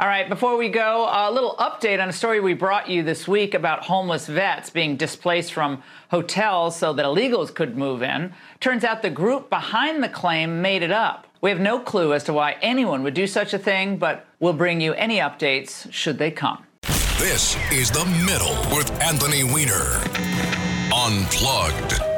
All right, before we go, a little update on a story we brought you this week about homeless vets being displaced from hotels so that illegals could move in. Turns out the group behind the claim made it up. We have no clue as to why anyone would do such a thing, but we'll bring you any updates should they come. This is The Middle with Anthony Weiner. Unplugged.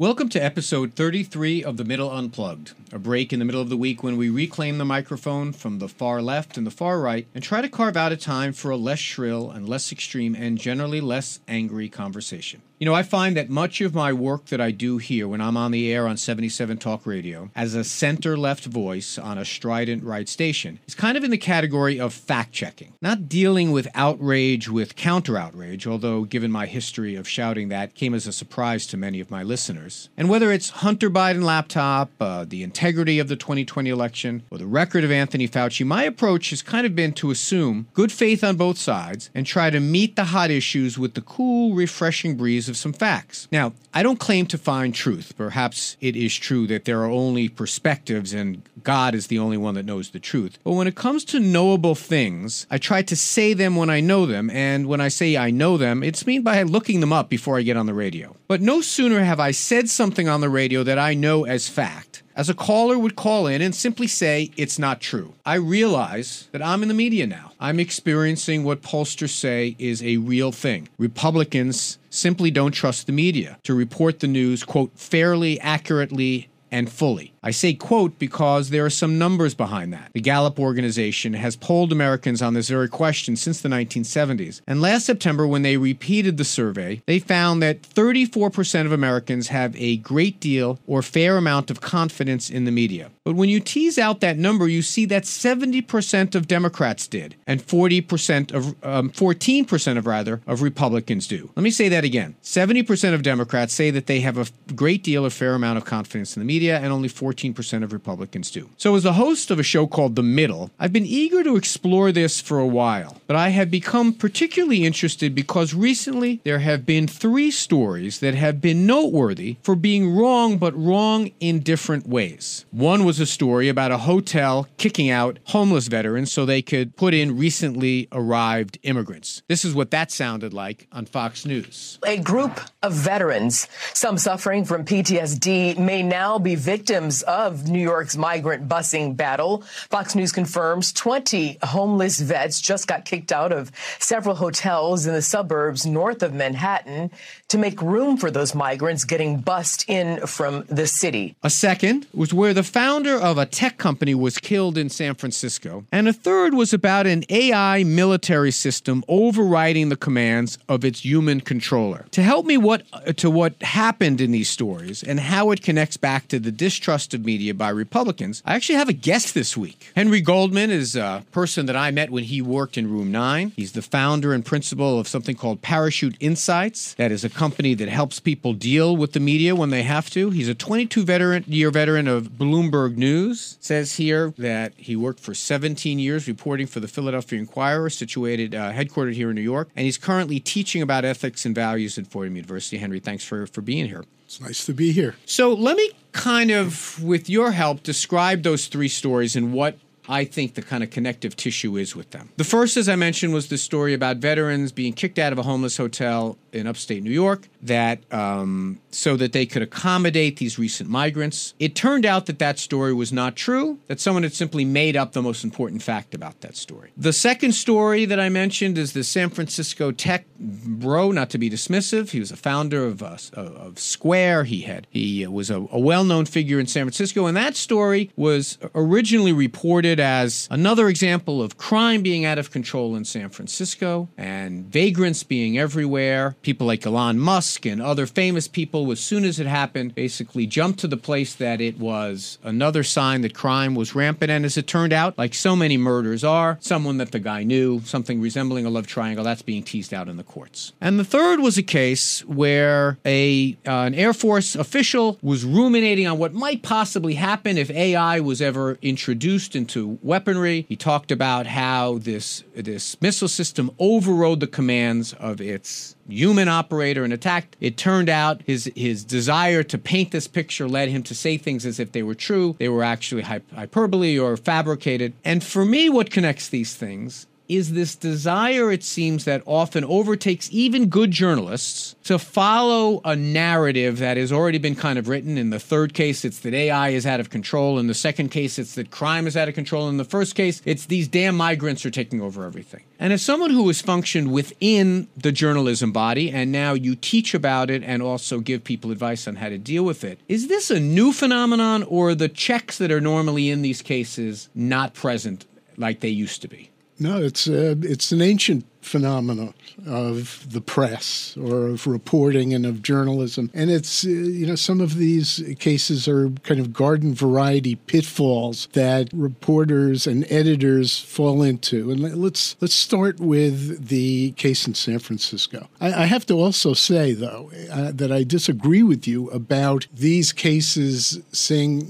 Welcome to episode 33 of The Middle Unplugged, a break in the middle of the week when we reclaim the microphone from the far left and the far right and try to carve out a time for a less shrill and less extreme and generally less angry conversation. You know, I find that much of my work that I do here when I'm on the air on 77 Talk Radio as a center left voice on a strident right station is kind of in the category of fact checking, not dealing with outrage with counter outrage, although given my history of shouting that came as a surprise to many of my listeners. And whether it's Hunter Biden laptop, uh, the integrity of the 2020 election, or the record of Anthony Fauci, my approach has kind of been to assume good faith on both sides and try to meet the hot issues with the cool, refreshing breeze of some facts. Now, I don't claim to find truth. Perhaps it is true that there are only perspectives and God is the only one that knows the truth. But when it comes to knowable things, I try to say them when I know them. And when I say I know them, it's mean by looking them up before I get on the radio. But no sooner have I said something on the radio that I know as fact as a caller would call in and simply say it's not true. I realize that I'm in the media now. I'm experiencing what pollsters say is a real thing. Republicans simply don't trust the media to report the news, quote, fairly, accurately, and fully. I say quote because there are some numbers behind that. The Gallup organization has polled Americans on this very question since the 1970s. And last September, when they repeated the survey, they found that 34% of Americans have a great deal or fair amount of confidence in the media. But when you tease out that number, you see that 70% of Democrats did, and 40% of, um, 14% of rather, of Republicans do. Let me say that again. 70% of Democrats say that they have a great deal or fair amount of confidence in the media, and only 14% of Republicans do. So, as a host of a show called The Middle, I've been eager to explore this for a while, but I have become particularly interested because recently there have been three stories that have been noteworthy for being wrong, but wrong in different ways. One was a story about a hotel kicking out homeless veterans so they could put in recently arrived immigrants. This is what that sounded like on Fox News. A group of veterans, some suffering from PTSD, may now be victims of New York's migrant busing battle. Fox News confirms 20 homeless vets just got kicked out of several hotels in the suburbs north of Manhattan to make room for those migrants getting bussed in from the city. A second was where the founder of a tech company was killed in San Francisco. And a third was about an AI military system overriding the commands of its human controller. To help me what to what happened in these stories and how it connects back to the distrust of media by Republicans, I actually have a guest this week. Henry Goldman is a person that I met when he worked in Room 9. He's the founder and principal of something called Parachute Insights. That is a company that helps people deal with the media when they have to. He's a 22 veteran year veteran of Bloomberg News. It says here that he worked for 17 years reporting for the Philadelphia Inquirer, situated uh, headquartered here in New York, and he's currently teaching about ethics and values at Fordham University. Henry, thanks for for being here. It's nice to be here. So let me kind of, with your help, describe those three stories and what I think the kind of connective tissue is with them. The first, as I mentioned, was the story about veterans being kicked out of a homeless hotel in upstate New York that um, so that they could accommodate these recent migrants. It turned out that that story was not true, that someone had simply made up the most important fact about that story. The second story that I mentioned is the San Francisco tech bro, not to be dismissive. He was a founder of, uh, of Square. He had he was a, a well-known figure in San Francisco, and that story was originally reported as another example of crime being out of control in San Francisco and vagrants being everywhere. People like Elon Musk and other famous people, as soon as it happened, basically jumped to the place that it was another sign that crime was rampant. And as it turned out, like so many murders are, someone that the guy knew, something resembling a love triangle, that's being teased out in the courts. And the third was a case where a uh, an Air Force official was ruminating on what might possibly happen if AI was ever introduced into weaponry. He talked about how this this missile system overrode the commands of its human operator and attacked. It turned out his his desire to paint this picture led him to say things as if they were true. They were actually hyperbole or fabricated. And for me, what connects these things is this desire, it seems, that often overtakes even good journalists to follow a narrative that has already been kind of written. In the third case, it's that AI is out of control. In the second case, it's that crime is out of control. In the first case, it's these damn migrants are taking over everything. And as someone who has functioned within the journalism body, and now you teach about it and also give people advice on how to deal with it, is this a new phenomenon or the checks that are normally in these cases not present like they used to be? No, it's uh, it's an ancient phenomenon of the press or of reporting and of journalism, and it's uh, you know some of these cases are kind of garden variety pitfalls that reporters and editors fall into. And let's let's start with the case in San Francisco. I, I have to also say though uh, that I disagree with you about these cases saying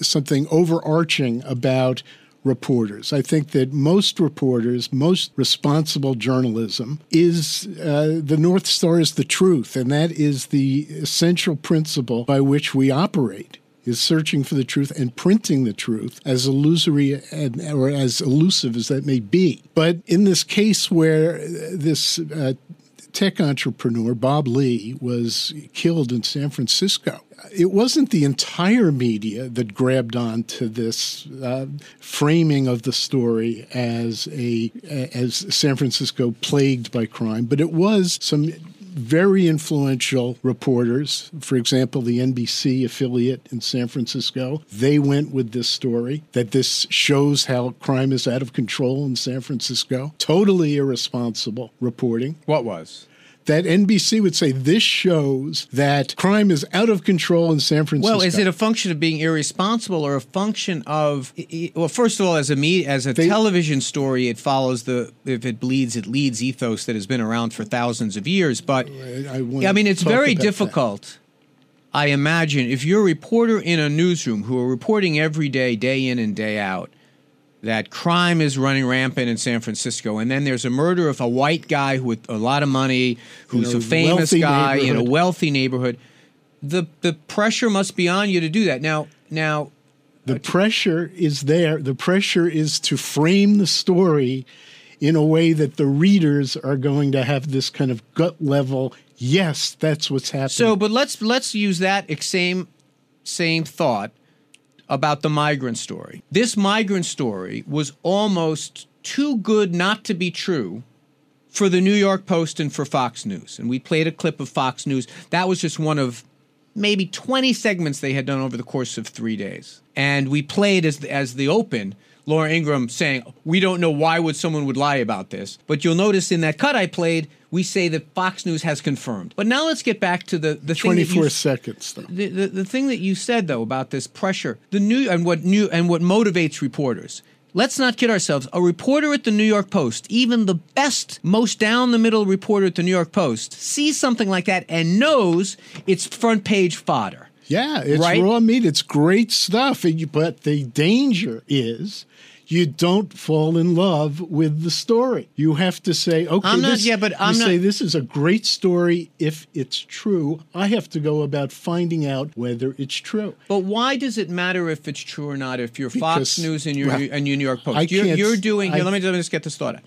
something overarching about reporters. I think that most reporters, most responsible journalism is uh, the North Star is the truth, and that is the essential principle by which we operate is searching for the truth and printing the truth as illusory and, or as elusive as that may be. But in this case where this uh, tech entrepreneur, Bob Lee, was killed in San Francisco. It wasn't the entire media that grabbed on to this uh, framing of the story as a as San Francisco plagued by crime, but it was some very influential reporters. For example, the NBC affiliate in San Francisco, they went with this story that this shows how crime is out of control in San Francisco. Totally irresponsible reporting. What was? That NBC would say this shows that crime is out of control in San Francisco. Well, is it a function of being irresponsible or a function of well, first of all, as a me as a they, television story, it follows the if it bleeds, it leads ethos that has been around for thousands of years. But I, I, I mean, it's very difficult. That. I imagine if you're a reporter in a newsroom who are reporting every day, day in and day out, that crime is running rampant in San Francisco, and then there's a murder of a white guy with a lot of money, who's a, a famous guy in a wealthy neighborhood. The the pressure must be on you to do that. Now now the uh, pressure is there. The pressure is to frame the story in a way that the readers are going to have this kind of gut level yes that's what's happening so but let's let's use that same same thought about the migrant story. This migrant story was almost too good not to be true for the New York Post and for Fox News. And we played a clip of Fox News. That was just one of maybe 20 segments they had done over the course of three days. And we played as the, as the open Laura Ingraham saying, "We don't know why would someone would lie about this." But you'll notice in that cut I played, we say that Fox News has confirmed. But now let's get back to the the 24 you, seconds though. The, the the thing that you said though about this pressure, the new and what new and what motivates reporters. Let's not kid ourselves. A reporter at the New York Post, even the best, most down the middle reporter at the New York Post, sees something like that and knows it's front page fodder. Yeah, it's right? raw meat. It's great stuff. But the danger is you don't fall in love with the story. You have to say, okay, I'm not, this, yeah, but I'm you not, say this is a great story if it's true. I have to go about finding out whether it's true. But why does it matter if it's true or not? If you're because, Fox News and your well, and your New York Post, you're, you're, doing. Here, let me let me just get this thought out.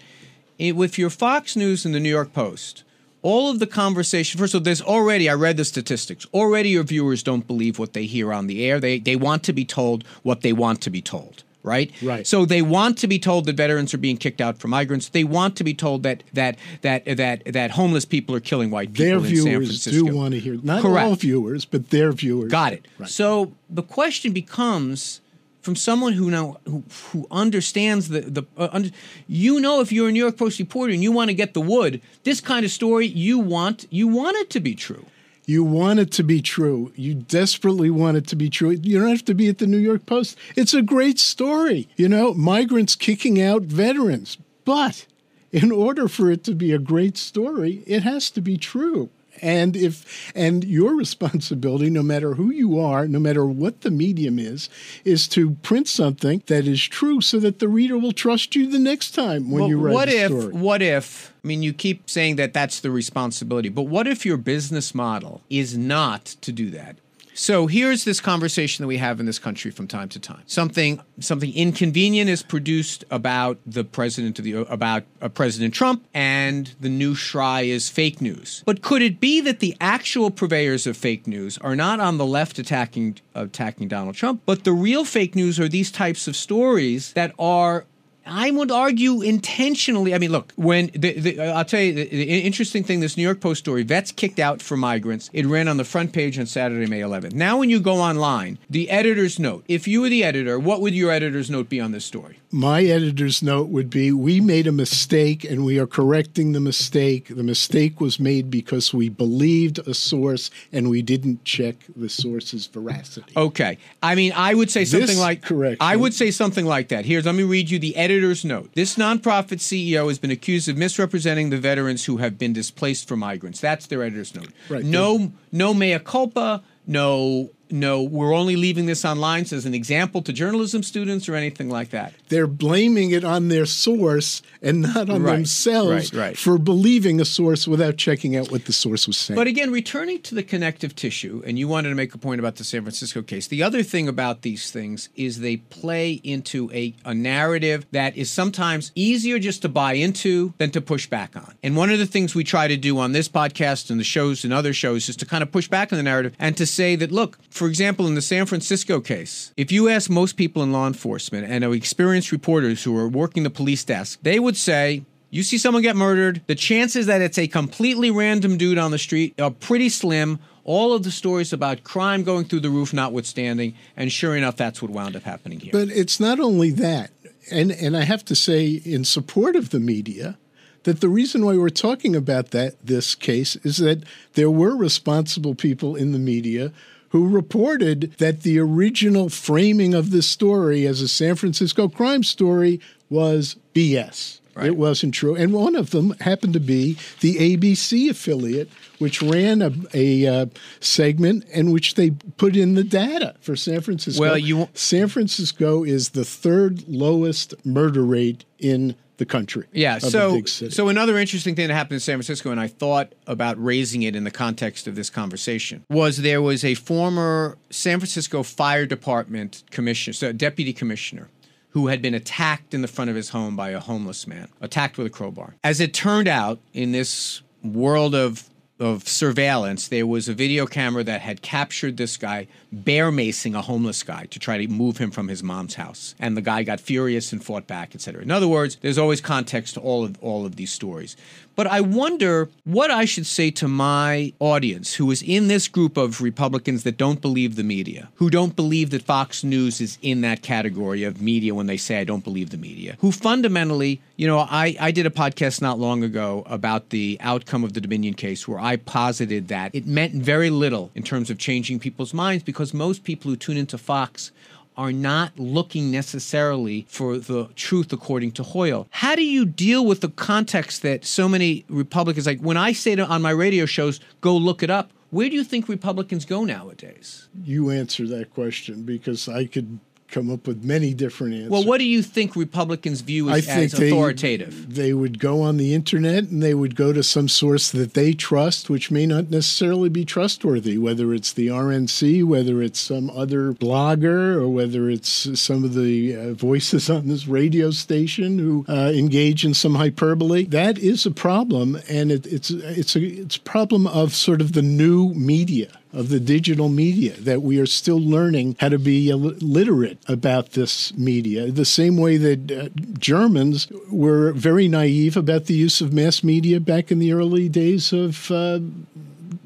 With your Fox News and the New York Post, all of the conversation first of all there's already i read the statistics already your viewers don't believe what they hear on the air they they want to be told what they want to be told right? Right. So they want to be told that veterans are being kicked out for migrants. They want to be told that that that that that homeless people are killing white people their in viewers San Francisco. do want to hear not Correct. all viewers, but their viewers. Got it. Right. So the question becomes from someone who now who, who understands the the uh, under, you know if you're a New York Post reporter and you want to get the wood, this kind of story you want you want it to be true. You want it to be true. You desperately want it to be true. You don't have to be at the New York Post. It's a great story. You know, migrants kicking out veterans. But in order for it to be a great story, it has to be true. And if and your responsibility, no matter who you are, no matter what the medium is, is to print something that is true, so that the reader will trust you the next time when Well, you write what a if what if I mean you keep saying that that's the responsibility, but what if your business model is not to do that? So here's this conversation that we have in this country from time to time. Something something inconvenient is produced about the president of the about uh, President Trump, and the new Shry is fake news. But could it be that the actual purveyors of fake news are not on the left attacking attacking Donald Trump, but the real fake news are these types of stories that are I would argue intentionally. I mean, look, when the, the, uh, I'll tell you the, the interesting thing this New York Post story vets kicked out for migrants. It ran on the front page on Saturday, May 11th. Now, when you go online, the editor's note, if you were the editor, what would your editor's note be on this story? My editor's note would be We made a mistake and we are correcting the mistake. The mistake was made because we believed a source and we didn't check the source's veracity. Okay. I mean, I would say something This like correction- I would say something like that. Here's let me read you the editor's note. This nonprofit CEO has been accused of misrepresenting the veterans who have been displaced for migrants. That's their editor's note. Right. No no mea culpa, no no we're only leaving this online as an example to journalism students or anything like that. They're blaming it on their source and not on Right, themselves right, right. for believing a source without checking out what the source was saying. But again, returning to the connective tissue, and you wanted to make a point about the San Francisco case. The other thing about these things is they play into a, a narrative that is sometimes easier just to buy into than to push back on. And one of the things we try to do on this podcast and the shows and other shows is to kind of push back on the narrative and to say that, look, for example, in the San Francisco case, if you ask most people in law enforcement and experienced reporters who are working the police desk, they would say, you see someone get murdered, the chances that it's a completely random dude on the street are pretty slim. All of the stories about crime going through the roof notwithstanding, and sure enough, that's what wound up happening here. But it's not only that, and and I have to say, in support of the media, that the reason why we're talking about that this case is that there were responsible people in the media who reported that the original framing of this story as a San Francisco crime story was BS. It wasn't true. And one of them happened to be the ABC affiliate, which ran a, a uh, segment in which they put in the data for San Francisco. Well, you- San Francisco is the third lowest murder rate in the country. Yeah. So, so another interesting thing that happened in San Francisco, and I thought about raising it in the context of this conversation, was there was a former San Francisco Fire Department commissioner, so deputy commissioner, who had been attacked in the front of his home by a homeless man, attacked with a crowbar. As it turned out, in this world of of surveillance, there was a video camera that had captured this guy bear macing a homeless guy to try to move him from his mom's house. And the guy got furious and fought back, etc. In other words, there's always context to all of all of these stories. But I wonder what I should say to my audience who is in this group of Republicans that don't believe the media, who don't believe that Fox News is in that category of media when they say I don't believe the media, who fundamentally, you know, I, I did a podcast not long ago about the outcome of the Dominion case where I posited that it meant very little in terms of changing people's minds because most people who tune into Fox are not looking necessarily for the truth according to Hoyle. How do you deal with the context that so many Republicans like when I say to, on my radio shows, go look it up, where do you think Republicans go nowadays? you answer that question because I could come up with many different answers. Well, what do you think Republicans view I as, think as they, authoritative? They would go on the internet and they would go to some source that they trust, which may not necessarily be trustworthy, whether it's the RNC, whether it's some other blogger, or whether it's some of the uh, voices on this radio station who uh, engage in some hyperbole. That is a problem, and it, it's it's a it's a problem of sort of the new media of the digital media that we are still learning how to be literate about this media. The same way that uh, Germans were very naive about the use of mass media back in the early days of uh,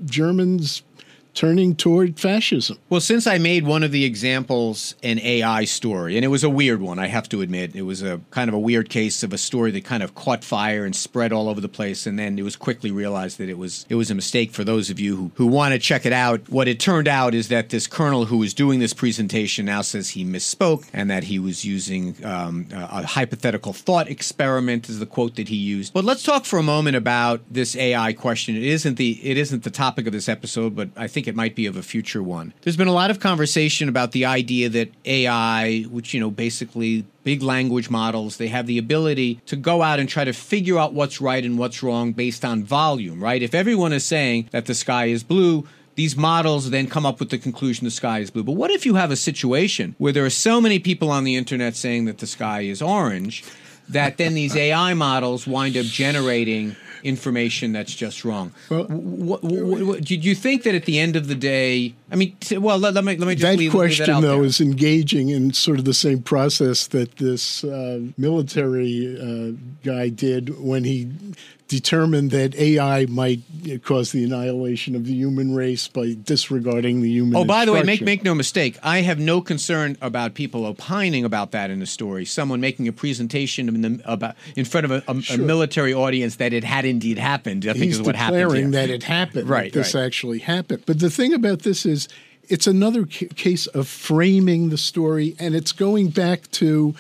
Germans turning toward fascism. Well, since I made one of the examples an AI story, and it was a weird one, I have to admit, it was a kind of a weird case of a story that kind of caught fire and spread all over the place, and then it was quickly realized that it was it was a mistake. For those of you who, who want to check it out, what it turned out is that this colonel who was doing this presentation now says he misspoke and that he was using um, a hypothetical thought experiment, is the quote that he used. But let's talk for a moment about this AI question. It isn't the it isn't the topic of this episode, but I think think it might be of a future one. There's been a lot of conversation about the idea that AI, which, you know, basically big language models, they have the ability to go out and try to figure out what's right and what's wrong based on volume, right? If everyone is saying that the sky is blue, these models then come up with the conclusion the sky is blue. But what if you have a situation where there are so many people on the internet saying that the sky is orange that then these AI models wind up generating information that's just wrong. Well, what, what, what, did you think that at the end of the day? I mean, t- well, let, let, me let me just that leave, question leave that though there. is engaging in sort of the same process that this uh, military uh, guy did when he determined that AI might cause the annihilation of the human race by disregarding the human. Oh, by the way, make make no mistake. I have no concern about people opining about that in the story. Someone making a presentation in, the, about in front of a, a, a military audience that it had indeed happened. I think He's is what happened. declaring that it happened. Right, that This right. actually happened. But the thing about this is, it's another ca- case of framing the story, and it's going back to.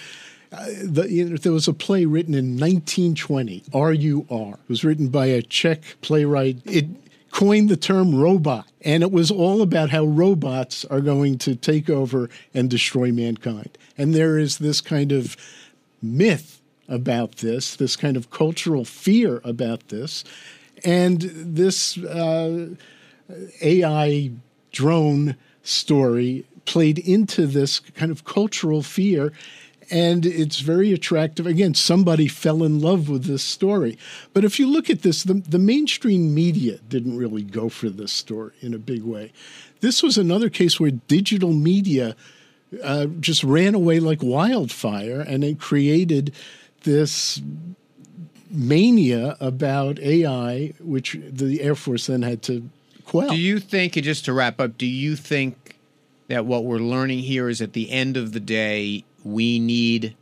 Uh, the, you know, there was a play written in 1920, R.U.R. It was written by a Czech playwright. It coined the term robot, and it was all about how robots are going to take over and destroy mankind. And there is this kind of myth about this, this kind of cultural fear about this. And this uh, AI drone story played into this kind of cultural fear. And it's very attractive. Again, somebody fell in love with this story. But if you look at this, the, the mainstream media didn't really go for this story in a big way. This was another case where digital media uh, just ran away like wildfire and it created this mania about AI, which the Air Force then had to quell. Do you think, just to wrap up, do you think that what we're learning here is at the end of the day, we need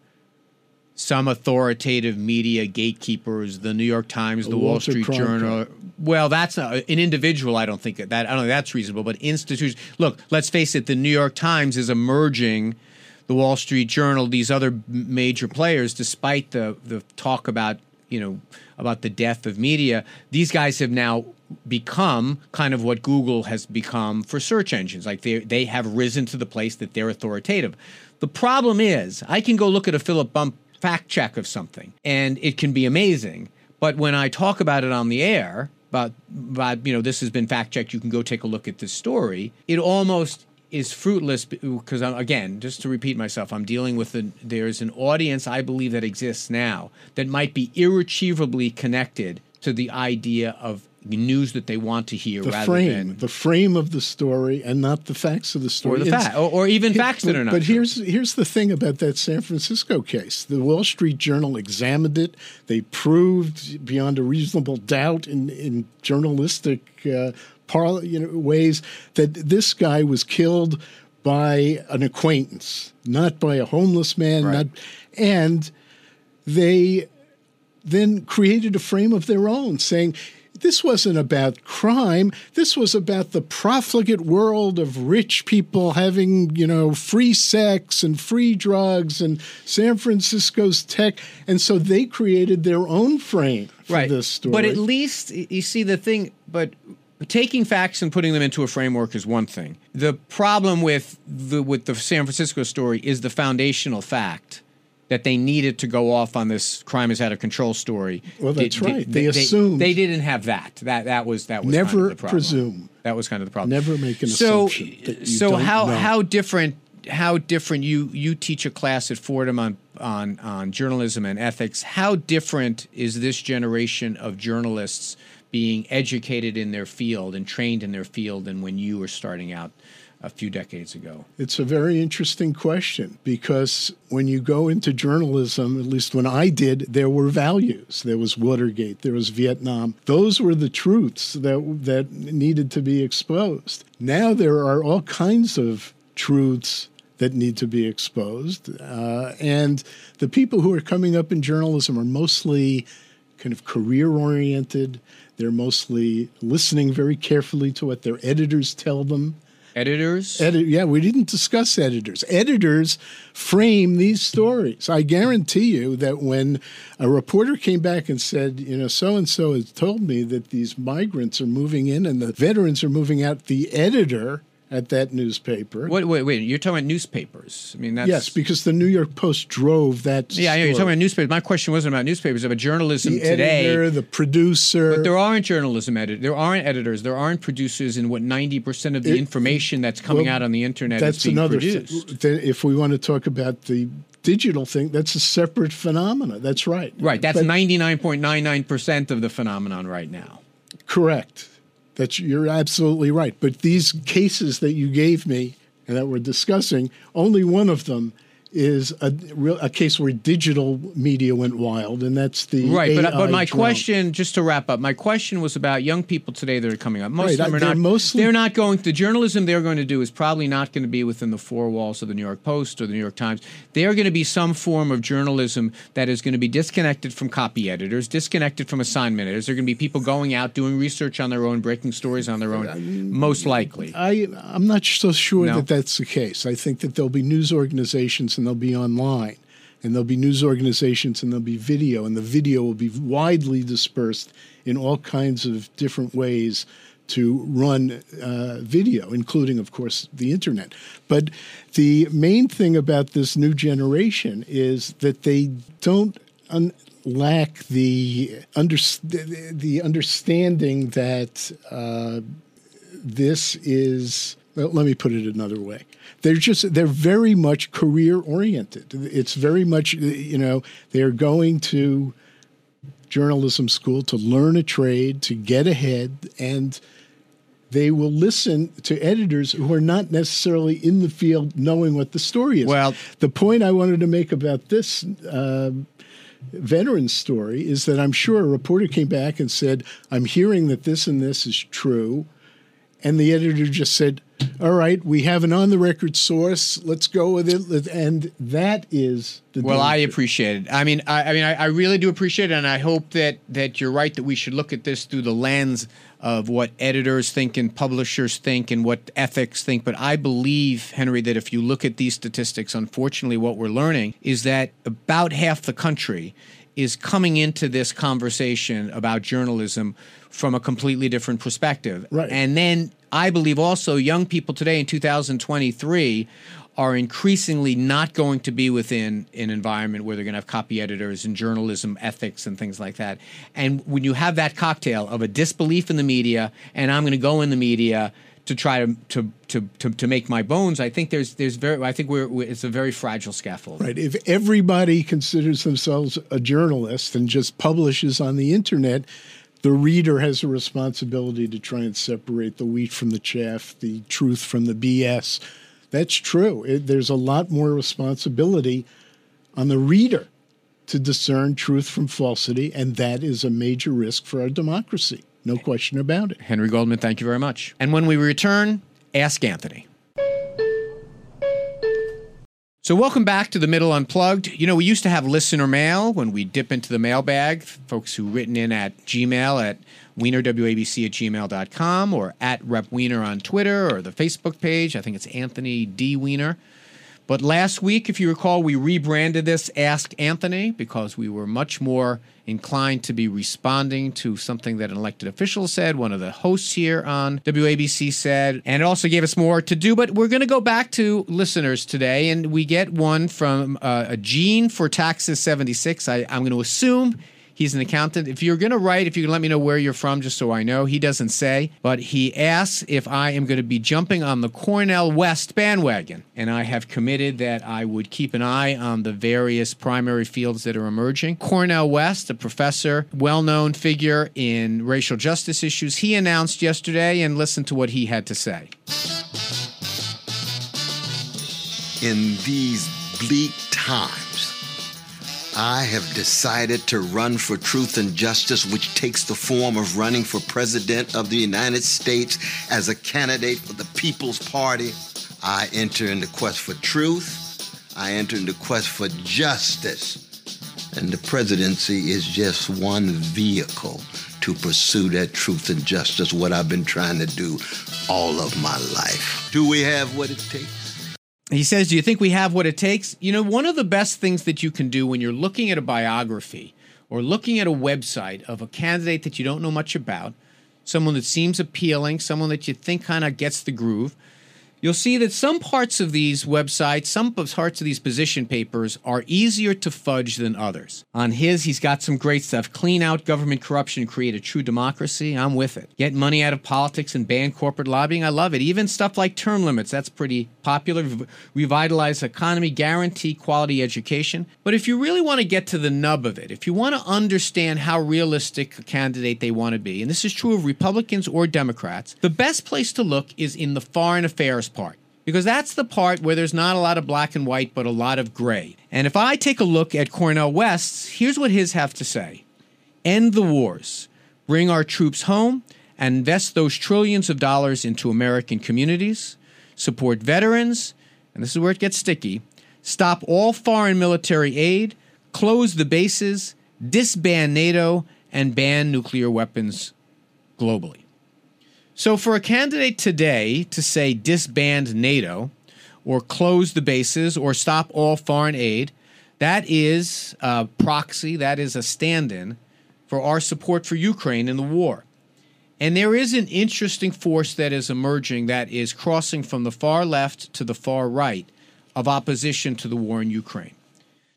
some authoritative media gatekeepers, the New York Times, the Wall Street Cronkite. Journal. Well, that's not, an individual. I don't think that I don't think that's reasonable. But institutions. Look, let's face it. The New York Times is emerging. The Wall Street Journal, these other major players, despite the the talk about you know about the death of media, these guys have now become kind of what Google has become for search engines. Like they they have risen to the place that they're authoritative. The problem is, I can go look at a Philip Bump fact check of something, and it can be amazing. But when I talk about it on the air, about you know this has been fact checked, you can go take a look at this story. It almost is fruitless because again, just to repeat myself, I'm dealing with an, there's an audience I believe that exists now that might be irretrievably connected to the idea of news that they want to hear the rather frame, than the frame of the story, and not the facts of the story. or the fact, or, or even Here- facts that are not. But true. here's here's the thing about that San Francisco case. The Wall Street Journal examined it. They proved beyond a reasonable doubt in in journalistic uh, parla- you know, ways that this guy was killed by an acquaintance, not by a homeless man. Right. Not, and they then created a frame of their own, saying this wasn't about crime. This was about the profligate world of rich people having, you know, free sex and free drugs and San Francisco's tech. And so they created their own frame for right. this story. But at least you see the thing. But taking facts and putting them into a framework is one thing. The problem with the with the San Francisco story is the foundational fact that they needed to go off on this crime is out of control story. Well, that's They- right. They assumed. they didn't have that. That that was that was kind Never of the problem. presume. That was kind of the problem. Never make an so, assumption so how know. how different how different you you teach a class at Fordham on on on journalism and ethics. How different is this generation of journalists being educated in their field and trained in their field than when you were starting out a few decades ago? It's a very interesting question because when you go into journalism, at least when I did, there were values. There was Watergate, there was Vietnam. Those were the truths that that needed to be exposed. Now there are all kinds of truths that need to be exposed, uh, and the people who are coming up in journalism are mostly kind of career oriented. They're mostly listening very carefully to what their editors tell them. Editors? Edit, yeah, we didn't discuss editors. Editors frame these stories. I guarantee you that when a reporter came back and said, you know, so and so has told me that these migrants are moving in and the veterans are moving out, the editor at that newspaper. Wait, wait, wait. You're talking about newspapers. I mean, that's. Yes, because the New York Post drove that. Yeah, yeah, you're talking about newspapers. My question wasn't about newspapers, about journalism the today. editor, the producer. But there aren't journalism editors. There aren't editors. There aren't producers in what 90% of the It- information that's coming well, out on the internet that's another. produced. Th- if we want to talk about the digital thing, that's a separate phenomenon. That's right. Right. That's But- 99.99% of the phenomenon right now. Correct. That's you're absolutely right. But these cases that you gave me and that we're discussing, only one of them is a real a case where digital media went wild, and that's the Right, but uh, but my question, just to wrap up, my question was about young people today that are coming up. Most Right, of them are they're not. mostly- they're not going. The journalism they're going to do is probably not going to be within the four walls of the New York Post or the New York Times. They are going to be some form of journalism that is going to be disconnected from copy editors, disconnected from assignment editors. They're going to be people going out doing research on their own, breaking stories on their own. Um, most likely. I I'm not so sure No. that that's the case. I think that there'll be news organizations and they'll be online, and there'll be news organizations and there'll be video, and the video will be widely dispersed in all kinds of different ways to run uh, video, including, of course, the internet. But the main thing about this new generation is that they don't. Un- lack the under, the understanding that uh, this is let me put it another way. They're just they're very much career oriented. It's very much you know they're going to journalism school to learn a trade to get ahead and they will listen to editors who are not necessarily in the field knowing what the story is. Well- the point i wanted to make about this uh, veteran story is that i'm sure a reporter came back and said i'm hearing that this and this is true and the editor just said, "All right, we have an on-the-record source. Let's go with it." And that is the Well, I appreciate it. I mean, I, I mean, I, I really do appreciate it, and I hope that that you're right that we should look at this through the lens of what editors think and publishers think and what ethics think. But I believe, Henry, that if you look at these statistics, unfortunately, what we're learning is that about half the country is coming into this conversation about journalism from a completely different perspective. Right. And then I believe also young people today in 2023 are increasingly not going to be within an environment where they're going to have copy editors and journalism ethics and things like that. And when you have that cocktail of a disbelief in the media and I'm going to go in the media to try to to, to, to, to make my bones, I think there's there's very I think we're, it's a very fragile scaffold. Right. If everybody considers themselves a journalist and just publishes on the internet, the reader has a responsibility to try and separate the wheat from the chaff, the truth from the BS. That's true. It, there's a lot more responsibility on the reader to discern truth from falsity, and that is a major risk for our democracy. No question about it. Henry Goldman, thank you very much. And when we return, ask Anthony. So, welcome back to the Middle Unplugged. You know, we used to have listener mail when we dip into the mailbag, folks who written in at Gmail at weinerwabc at gmail.com or at Rep Weiner on Twitter or the Facebook page. I think it's Anthony D. Weiner. But last week, if you recall, we rebranded this Ask Anthony because we were much more inclined to be responding to something that an elected official said, one of the hosts here on WABC said, and it also gave us more to do. But we're going to go back to listeners today, and we get one from uh, a Gene for Taxes 76. I, I'm going to assume He's an accountant. If you're going to write, if you can let me know where you're from, just so I know. He doesn't say, but he asks if I am going to be jumping on the Cornel West bandwagon. And I have committed that I would keep an eye on the various primary fields that are emerging. Cornel West, a professor, well known figure in racial justice issues, he announced yesterday, and listen to what he had to say. In these bleak times, I have decided to run for truth and justice, which takes the form of running for President of the United States as a candidate for the People's Party. I enter in the quest for truth. I enter in the quest for justice. And the presidency is just one vehicle to pursue that truth and justice, what I've been trying to do all of my life. Do we have what it takes? He says, Do you think we have what it takes? You know, one of the best things that you can do when you're looking at a biography or looking at a website of a candidate that you don't know much about, someone that seems appealing, someone that you think kind of gets the groove, you'll see that some parts of these websites, some parts of these position papers are easier to fudge than others. On his, he's got some great stuff. Clean out government corruption, create a true democracy. I'm with it. Get money out of politics and ban corporate lobbying. I love it. Even stuff like term limits, that's pretty popular. Revitalize economy, guarantee quality education. But if you really want to get to the nub of it, if you want to understand how realistic a candidate they want to be, and this is true of Republicans or Democrats, the best place to look is in the foreign affairs part. Because that's the part where there's not a lot of black and white, but a lot of gray. And if I take a look at Cornel West's, here's what his have to say. End the wars, bring our troops home, and invest those trillions of dollars into American communities, support veterans, and this is where it gets sticky. Stop all foreign military aid, close the bases, disband NATO, and ban nuclear weapons globally. So, for a candidate today to say disband NATO or close the bases or stop all foreign aid, that is a proxy, that is a stand in for our support for Ukraine in the war. And there is an interesting force that is emerging that is crossing from the far left to the far right of opposition to the war in Ukraine.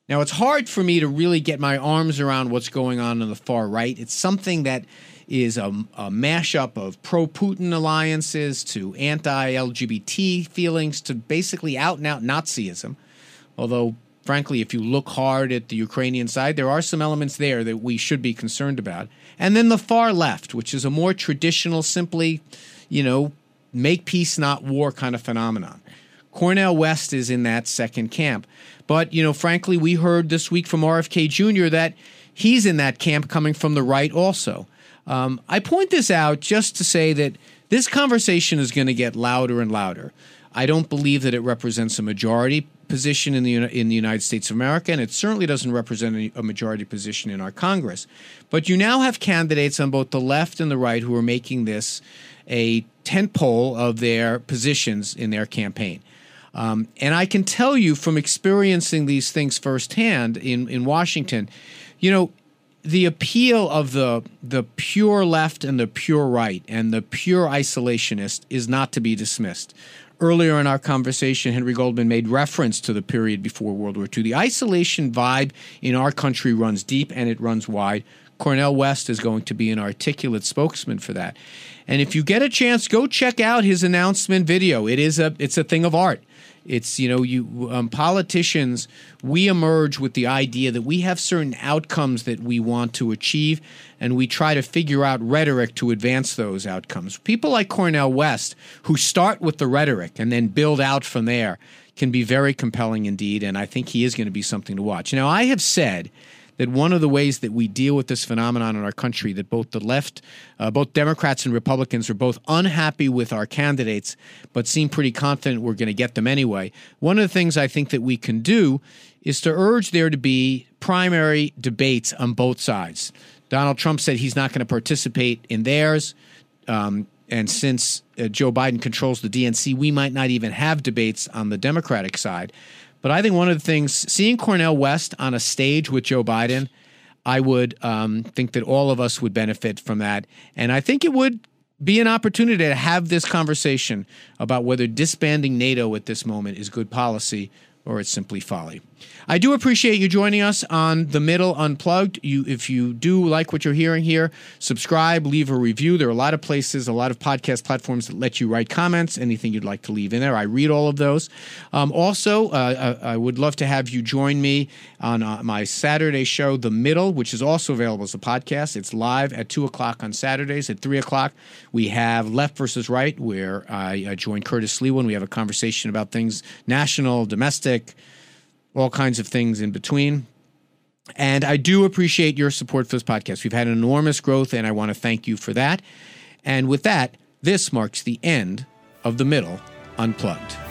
Now, it's hard for me to really get my arms around what's going on on the far right. It's something that is a, a mashup of pro Putin alliances to anti LGBT feelings to basically out and out Nazism. Although, frankly, if you look hard at the Ukrainian side, there are some elements there that we should be concerned about. And then the far left, which is a more traditional, simply, you know, make peace, not war kind of phenomenon. Cornel West is in that second camp. But, you know, frankly, we heard this week from RFK Jr. that he's in that camp coming from the right also. Um, I point this out just to say that this conversation is going to get louder and louder. I don't believe that it represents a majority position in the in the United States of America, and it certainly doesn't represent a majority position in our Congress. But you now have candidates on both the left and the right who are making this a tent pole of their positions in their campaign. Um, and I can tell you from experiencing these things firsthand in, in Washington, you know, the appeal of the the pure left and the pure right and the pure isolationist is not to be dismissed. Earlier in our conversation, Henry Goldman made reference to the period before World War II. The isolation vibe in our country runs deep and it runs wide. Cornel West is going to be an articulate spokesman for that. And if you get a chance, go check out his announcement video. It is a it's a thing of art. It's you know you um, politicians we emerge with the idea that we have certain outcomes that we want to achieve, and we try to figure out rhetoric to advance those outcomes. People like Cornel West, who start with the rhetoric and then build out from there, can be very compelling indeed, and I think he is going to be something to watch. Now I have said that one of the ways that we deal with this phenomenon in our country that both the left, uh, both Democrats and Republicans are both unhappy with our candidates, but seem pretty confident we're going to get them anyway. One of the things I think that we can do is to urge there to be primary debates on both sides. Donald Trump said he's not going to participate in theirs. Um, and since uh, Joe Biden controls the DNC, we might not even have debates on the Democratic side. But I think one of the things, seeing Cornel West on a stage with Joe Biden, I would um, think that all of us would benefit from that. And I think it would be an opportunity to have this conversation about whether disbanding NATO at this moment is good policy or it's simply folly. I do appreciate you joining us on The Middle Unplugged. You, if you do like what you're hearing here, subscribe, leave a review. There are a lot of places, a lot of podcast platforms that let you write comments, anything you'd like to leave in there. I read all of those. Um, also, uh, I, I, would love to have you join me on uh, my Saturday show, The Middle, which is also available as a podcast. It's live at 2 o'clock on Saturdays. At 3 o'clock, we have Left versus Right, where I, I join Curtis Sliwa when we have a conversation about things national, domestic, all kinds of things in between. And I do appreciate your support for this podcast. We've had enormous growth, and I want to thank you for that. And with that, this marks the end of the middle unplugged.